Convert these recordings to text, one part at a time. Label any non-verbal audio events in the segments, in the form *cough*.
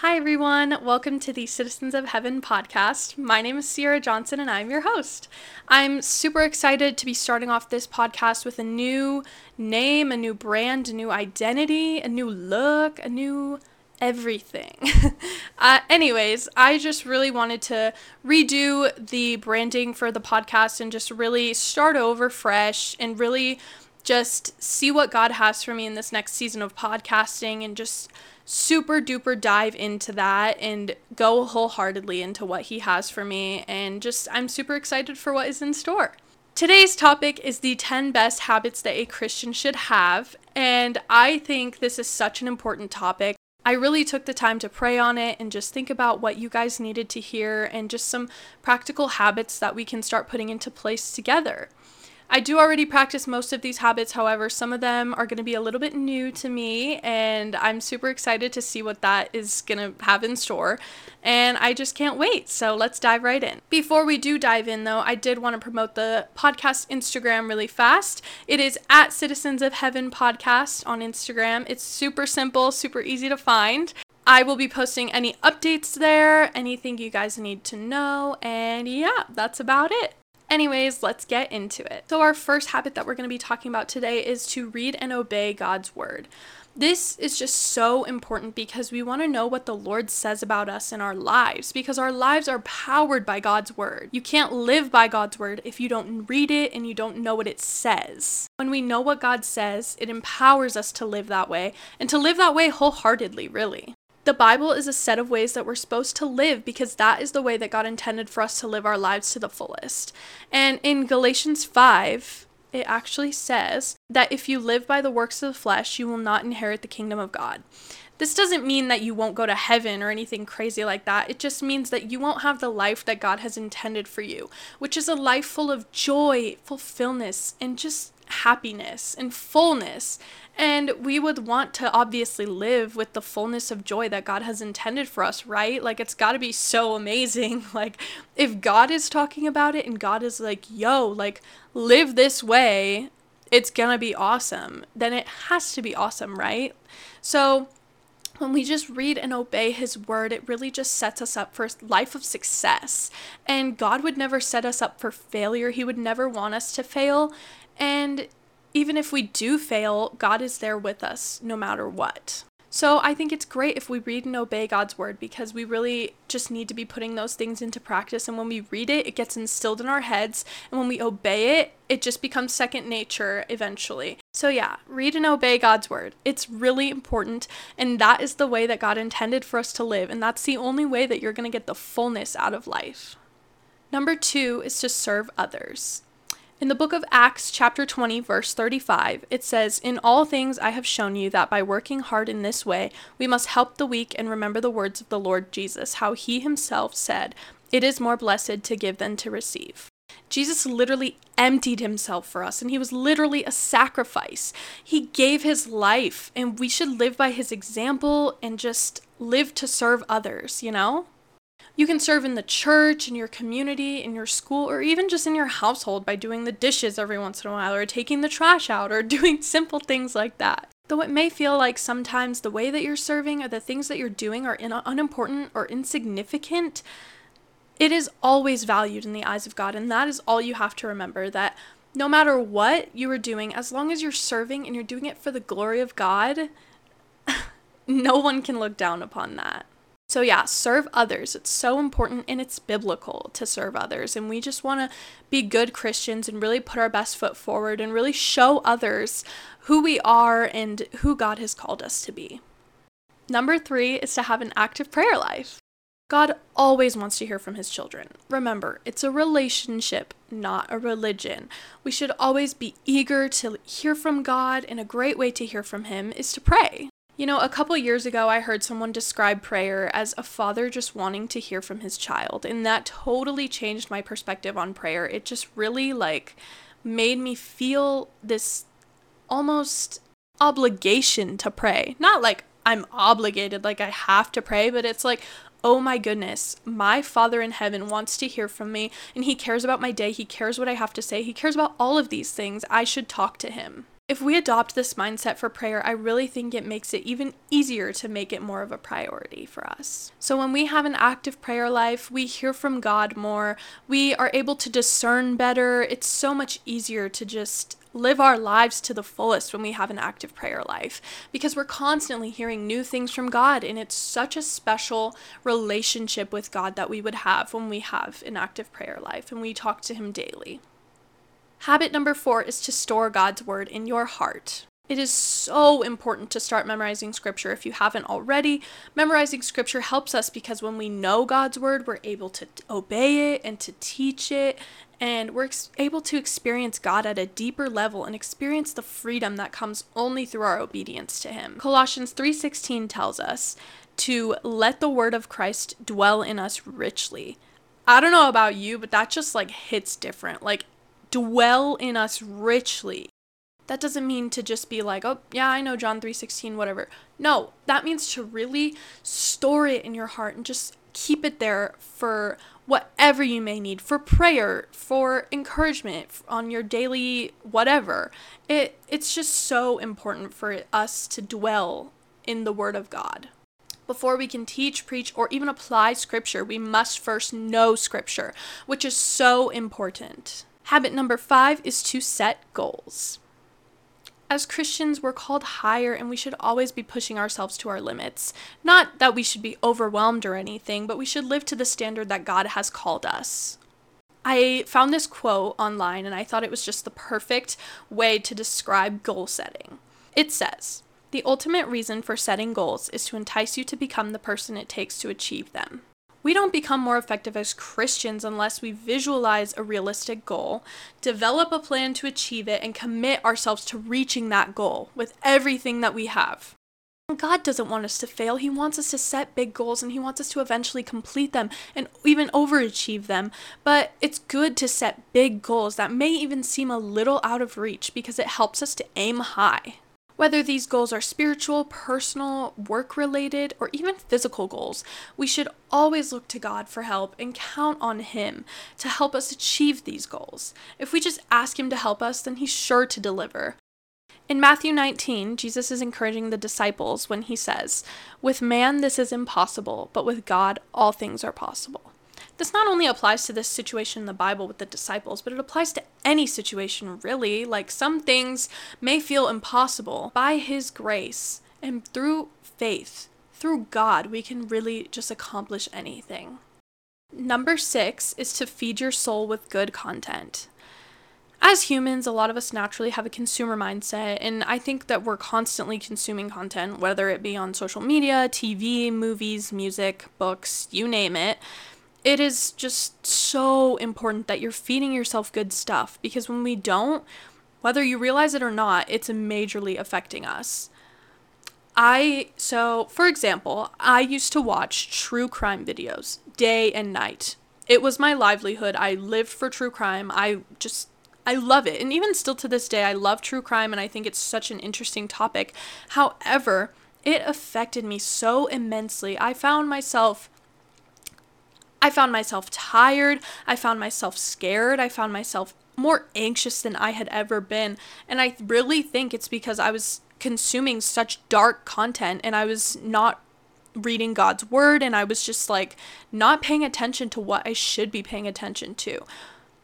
Hi, everyone. Welcome to the Citizens of Heaven podcast. My name is Sierra Johnson, and I'm your host. I'm super excited to be starting off this podcast with a new name, a new brand, a new identity, a new look, a new everything. *laughs* uh, anyways, I just really wanted to redo the branding for the podcast and just really start over fresh and really just see what God has for me in this next season of podcasting and just super duper dive into that and go wholeheartedly into what he has for me. And just, I'm super excited for what is in store. Today's topic is the 10 best habits that a Christian should have. And I think this is such an important topic. I really took the time to pray on it and just think about what you guys needed to hear and just some practical habits that we can start putting into place together. I do already practice most of these habits, however, some of them are going to be a little bit new to me, and I'm super excited to see what that is going to have in store. And I just can't wait. So let's dive right in. Before we do dive in, though, I did want to promote the podcast Instagram really fast. It is at Citizens of Heaven Podcast on Instagram. It's super simple, super easy to find. I will be posting any updates there, anything you guys need to know, and yeah, that's about it. Anyways, let's get into it. So, our first habit that we're going to be talking about today is to read and obey God's word. This is just so important because we want to know what the Lord says about us in our lives because our lives are powered by God's word. You can't live by God's word if you don't read it and you don't know what it says. When we know what God says, it empowers us to live that way and to live that way wholeheartedly, really. The Bible is a set of ways that we're supposed to live because that is the way that God intended for us to live our lives to the fullest. And in Galatians 5, it actually says that if you live by the works of the flesh, you will not inherit the kingdom of God. This doesn't mean that you won't go to heaven or anything crazy like that. It just means that you won't have the life that God has intended for you, which is a life full of joy, fulfillment, and just happiness and fullness. And we would want to obviously live with the fullness of joy that God has intended for us, right? Like, it's got to be so amazing. *laughs* Like, if God is talking about it and God is like, yo, like, live this way, it's gonna be awesome, then it has to be awesome, right? So, when we just read and obey his word, it really just sets us up for a life of success. And God would never set us up for failure. He would never want us to fail. And even if we do fail, God is there with us no matter what. So I think it's great if we read and obey God's word because we really just need to be putting those things into practice. And when we read it, it gets instilled in our heads. And when we obey it, it just becomes second nature eventually. So yeah, read and obey God's word. It's really important. And that is the way that God intended for us to live. And that's the only way that you're going to get the fullness out of life. Number two is to serve others. In the book of Acts, chapter 20, verse 35, it says, In all things I have shown you that by working hard in this way, we must help the weak and remember the words of the Lord Jesus, how he himself said, It is more blessed to give than to receive. Jesus literally emptied himself for us, and he was literally a sacrifice. He gave his life, and we should live by his example and just live to serve others, you know? You can serve in the church, in your community, in your school, or even just in your household by doing the dishes every once in a while, or taking the trash out, or *laughs* doing simple things like that. Though it may feel like sometimes the way that you're serving or the things that you're doing are in- unimportant or insignificant, it is always valued in the eyes of God. And that is all you have to remember that no matter what you are doing, as long as you're serving and you're doing it for the glory of God, *laughs* no one can look down upon that. So, yeah, serve others. It's so important and it's biblical to serve others. And we just want to be good Christians and really put our best foot forward and really show others who we are and who God has called us to be. Number three is to have an active prayer life. God always wants to hear from his children. Remember, it's a relationship, not a religion. We should always be eager to hear from God, and a great way to hear from him is to pray. You know, a couple years ago, I heard someone describe prayer as a father just wanting to hear from his child, and that totally changed my perspective on prayer. It just really, like, made me feel this almost obligation to pray. Not like I'm obligated, like I have to pray, but it's like, oh my goodness, my Father in heaven wants to hear from me, and He cares about my day. He cares what I have to say. He cares about all of these things. I should talk to Him. If we adopt this mindset for prayer, I really think it makes it even easier to make it more of a priority for us. So, when we have an active prayer life, we hear from God more, we are able to discern better. It's so much easier to just live our lives to the fullest when we have an active prayer life because we're constantly hearing new things from God. And it's such a special relationship with God that we would have when we have an active prayer life and we talk to Him daily. Habit number four is to store God's word in your heart. It is so important to start memorizing scripture if you haven't already. Memorizing scripture helps us because when we know God's word, we're able to obey it and to teach it, and we're ex- able to experience God at a deeper level and experience the freedom that comes only through our obedience to him. Colossians 3:16 tells us to let the word of Christ dwell in us richly. I don't know about you, but that just like hits different. Like dwell in us richly. That doesn't mean to just be like, "Oh, yeah, I know John 3:16, whatever." No, that means to really store it in your heart and just keep it there for whatever you may need for prayer, for encouragement on your daily whatever. It it's just so important for us to dwell in the word of God. Before we can teach, preach, or even apply scripture, we must first know scripture, which is so important. Habit number five is to set goals. As Christians, we're called higher and we should always be pushing ourselves to our limits. Not that we should be overwhelmed or anything, but we should live to the standard that God has called us. I found this quote online and I thought it was just the perfect way to describe goal setting. It says, The ultimate reason for setting goals is to entice you to become the person it takes to achieve them. We don't become more effective as Christians unless we visualize a realistic goal, develop a plan to achieve it, and commit ourselves to reaching that goal with everything that we have. God doesn't want us to fail. He wants us to set big goals and He wants us to eventually complete them and even overachieve them. But it's good to set big goals that may even seem a little out of reach because it helps us to aim high. Whether these goals are spiritual, personal, work related, or even physical goals, we should always look to God for help and count on Him to help us achieve these goals. If we just ask Him to help us, then He's sure to deliver. In Matthew 19, Jesus is encouraging the disciples when he says, With man this is impossible, but with God all things are possible. This not only applies to this situation in the Bible with the disciples, but it applies to any situation, really. Like some things may feel impossible. By His grace and through faith, through God, we can really just accomplish anything. Number six is to feed your soul with good content. As humans, a lot of us naturally have a consumer mindset, and I think that we're constantly consuming content, whether it be on social media, TV, movies, music, books, you name it it is just so important that you're feeding yourself good stuff because when we don't, whether you realize it or not, it's majorly affecting us. I, so for example, I used to watch true crime videos day and night. It was my livelihood. I lived for true crime. I just, I love it. And even still to this day, I love true crime and I think it's such an interesting topic. However, it affected me so immensely. I found myself I found myself tired. I found myself scared. I found myself more anxious than I had ever been. And I really think it's because I was consuming such dark content and I was not reading God's word and I was just like not paying attention to what I should be paying attention to.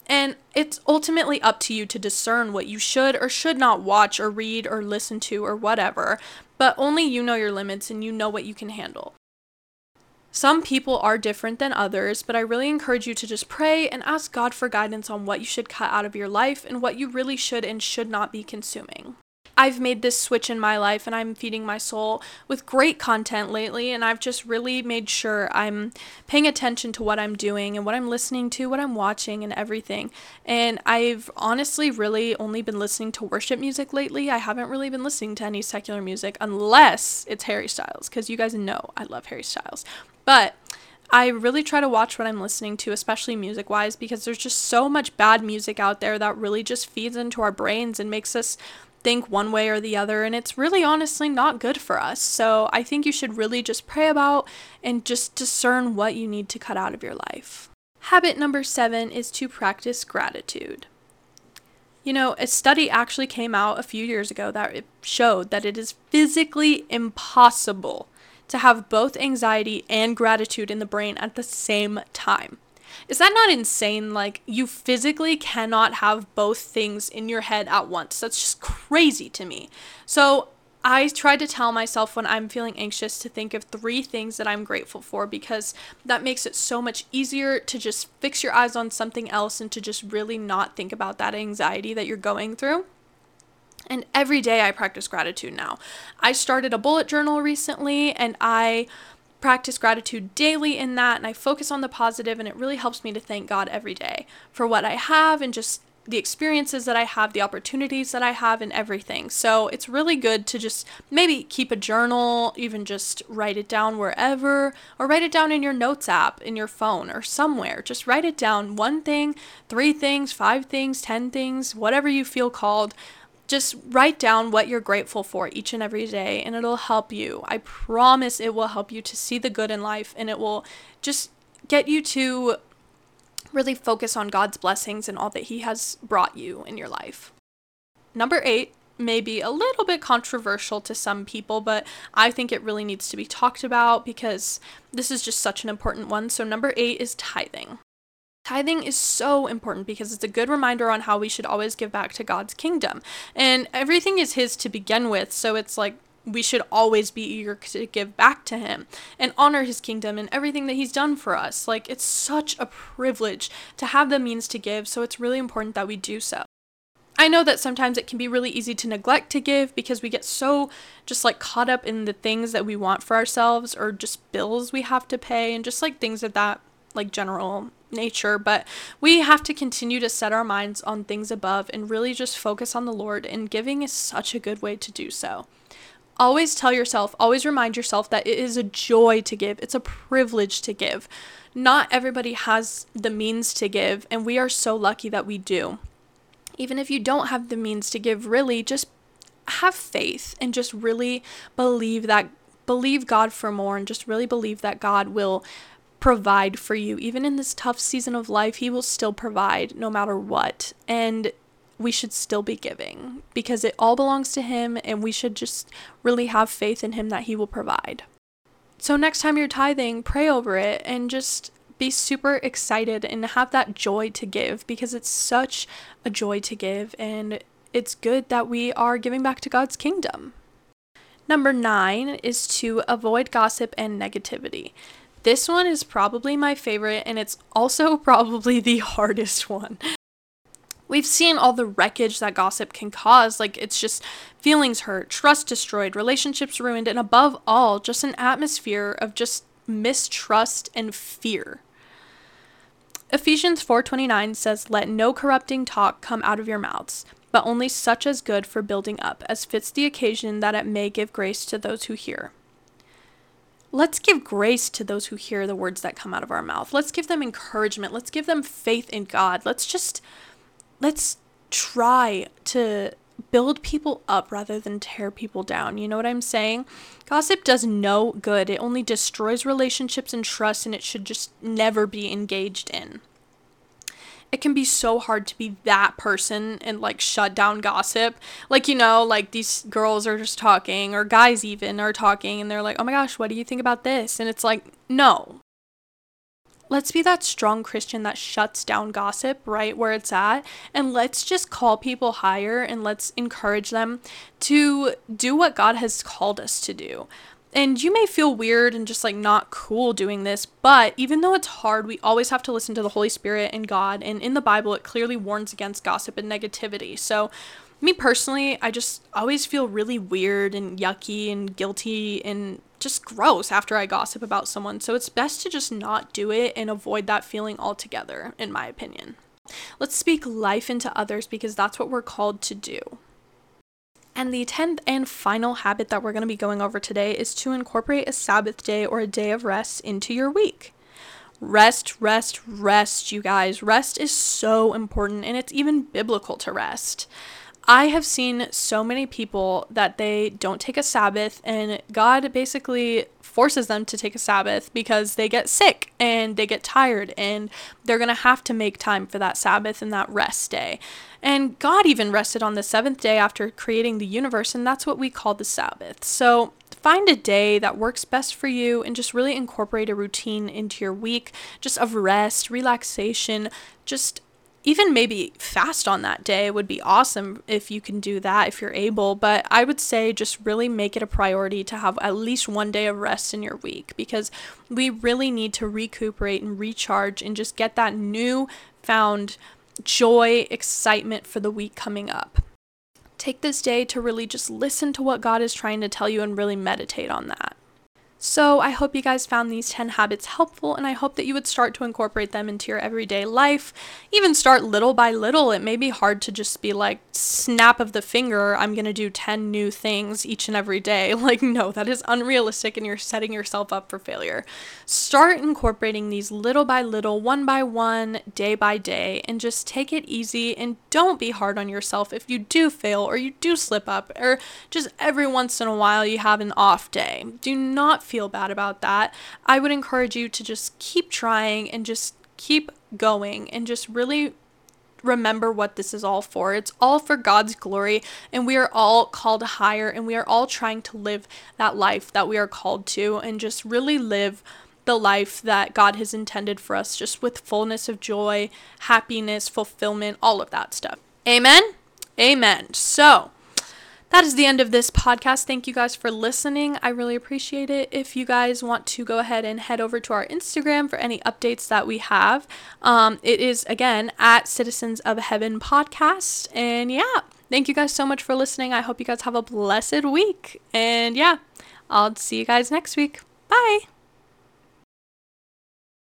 And it's ultimately up to you to discern what you should or should not watch or read or listen to or whatever, but only you know your limits and you know what you can handle. Some people are different than others, but I really encourage you to just pray and ask God for guidance on what you should cut out of your life and what you really should and should not be consuming. I've made this switch in my life and I'm feeding my soul with great content lately. And I've just really made sure I'm paying attention to what I'm doing and what I'm listening to, what I'm watching, and everything. And I've honestly really only been listening to worship music lately. I haven't really been listening to any secular music unless it's Harry Styles, because you guys know I love Harry Styles. But I really try to watch what I'm listening to, especially music wise, because there's just so much bad music out there that really just feeds into our brains and makes us think one way or the other. And it's really honestly not good for us. So I think you should really just pray about and just discern what you need to cut out of your life. Habit number seven is to practice gratitude. You know, a study actually came out a few years ago that showed that it is physically impossible to have both anxiety and gratitude in the brain at the same time. Is that not insane? Like, you physically cannot have both things in your head at once. That's just crazy to me. So, I try to tell myself when I'm feeling anxious to think of three things that I'm grateful for because that makes it so much easier to just fix your eyes on something else and to just really not think about that anxiety that you're going through. And every day I practice gratitude now. I started a bullet journal recently and I practice gratitude daily in that and I focus on the positive and it really helps me to thank God every day for what I have and just the experiences that I have, the opportunities that I have, and everything. So it's really good to just maybe keep a journal, even just write it down wherever, or write it down in your notes app in your phone or somewhere. Just write it down one thing, three things, five things, ten things, whatever you feel called. Just write down what you're grateful for each and every day, and it'll help you. I promise it will help you to see the good in life, and it will just get you to really focus on God's blessings and all that He has brought you in your life. Number eight may be a little bit controversial to some people, but I think it really needs to be talked about because this is just such an important one. So, number eight is tithing. Tithing is so important because it's a good reminder on how we should always give back to God's kingdom. And everything is His to begin with. So it's like we should always be eager to give back to him and honor his kingdom and everything that he's done for us. Like, it's such a privilege to have the means to give, so it's really important that we do so. I know that sometimes it can be really easy to neglect to give because we get so just like caught up in the things that we want for ourselves or just bills we have to pay and just like things of that like general nature, but we have to continue to set our minds on things above and really just focus on the Lord, and giving is such a good way to do so. Always tell yourself, always remind yourself that it is a joy to give. It's a privilege to give. Not everybody has the means to give, and we are so lucky that we do. Even if you don't have the means to give, really, just have faith and just really believe that, believe God for more, and just really believe that God will provide for you. Even in this tough season of life, He will still provide no matter what. And we should still be giving because it all belongs to Him and we should just really have faith in Him that He will provide. So, next time you're tithing, pray over it and just be super excited and have that joy to give because it's such a joy to give and it's good that we are giving back to God's kingdom. Number nine is to avoid gossip and negativity. This one is probably my favorite, and it's also *laughs* probably the hardest one we've seen all the wreckage that gossip can cause. Like, it's just feelings hurt, trust destroyed, relationships ruined, and above all, just an atmosphere of just mistrust and fear. Ephesians 4:29 says, "Let no corrupting talk come out of your mouths, but only such as good for building up, as fits the occasion that it may give grace to those who hear." Let's give grace to those who hear the words that come out of our mouth. Let's give them encouragement. Let's give them faith in God. Let's just let's try to build people up rather than tear people down. You know what I'm saying? Gossip does no good. It only destroys relationships and trust, and it should just never be engaged in. It can be so hard to be that person and like shut down gossip. Like, you know, like these girls are just talking, or guys even are talking, and they're like, oh my gosh, what do you think about this? And it's like, no, let's be that strong Christian that shuts down gossip right where it's at. And let's just call people higher and let's encourage them to do what God has called us to do. And you may feel weird and just like not cool doing this, but even though it's hard, we always have to listen to the Holy Spirit and God. And in the Bible, it clearly warns against gossip and negativity. So, me personally, I just always feel really weird and yucky and guilty and just gross after I gossip about someone. So it's best to just not do it and avoid that feeling altogether, in my opinion. Let's speak life into others because that's what we're called to do. And the 10th and final habit that we're going to be going over today is to incorporate a Sabbath day or a day of rest into your week. Rest, rest, rest, you guys. Rest is so important and it's even biblical to rest. I have seen so many people that they don't take a Sabbath, and God basically forces them to take a Sabbath because they get sick and they get tired and they're going to have to make time for that Sabbath and that rest day. And God even rested on the seventh day after creating the universe, and that's what we call the Sabbath. So find a day that works best for you and just really incorporate a routine into your week just of rest, relaxation, just even maybe fast on that day would be awesome if you can do that if you're able. But I would say just really make it a priority to have at least one day of rest in your week because we really need to recuperate and recharge and just get that new found joy, excitement for the week coming up. Take this day to really just listen to what God is trying to tell you and really meditate on that. So, I hope you guys found these 10 habits helpful, and I hope that you would start to incorporate them into your everyday life. Even start little by little. It may be hard to just be like, snap of the finger, I'm to do 10 new things each and every day. *laughs* Like, no, that is unrealistic, and you're setting yourself up for failure. Start incorporating these little by little, one by one, day by day, and just take it easy and don't be hard on yourself if you do fail or you do slip up, or just every once in a while you have an off day. Do not feel bad about that. I would encourage you to just keep trying and just keep going and just really remember what this is all for. It's all for God's glory, and we are all called higher, and we are all trying to live that life that we are called to, and just really live the life that God has intended for us, just with fullness of joy, happiness, fulfillment, all of that stuff. Amen. Amen. So, that is the end of this podcast. Thank you guys for listening. I really appreciate it. If you guys want to go ahead and head over to our Instagram for any updates that we have, um, it is again at Citizens of Heaven Podcast. And yeah, thank you guys so much for listening. I hope you guys have a blessed week. And yeah, I'll see you guys next week. Bye.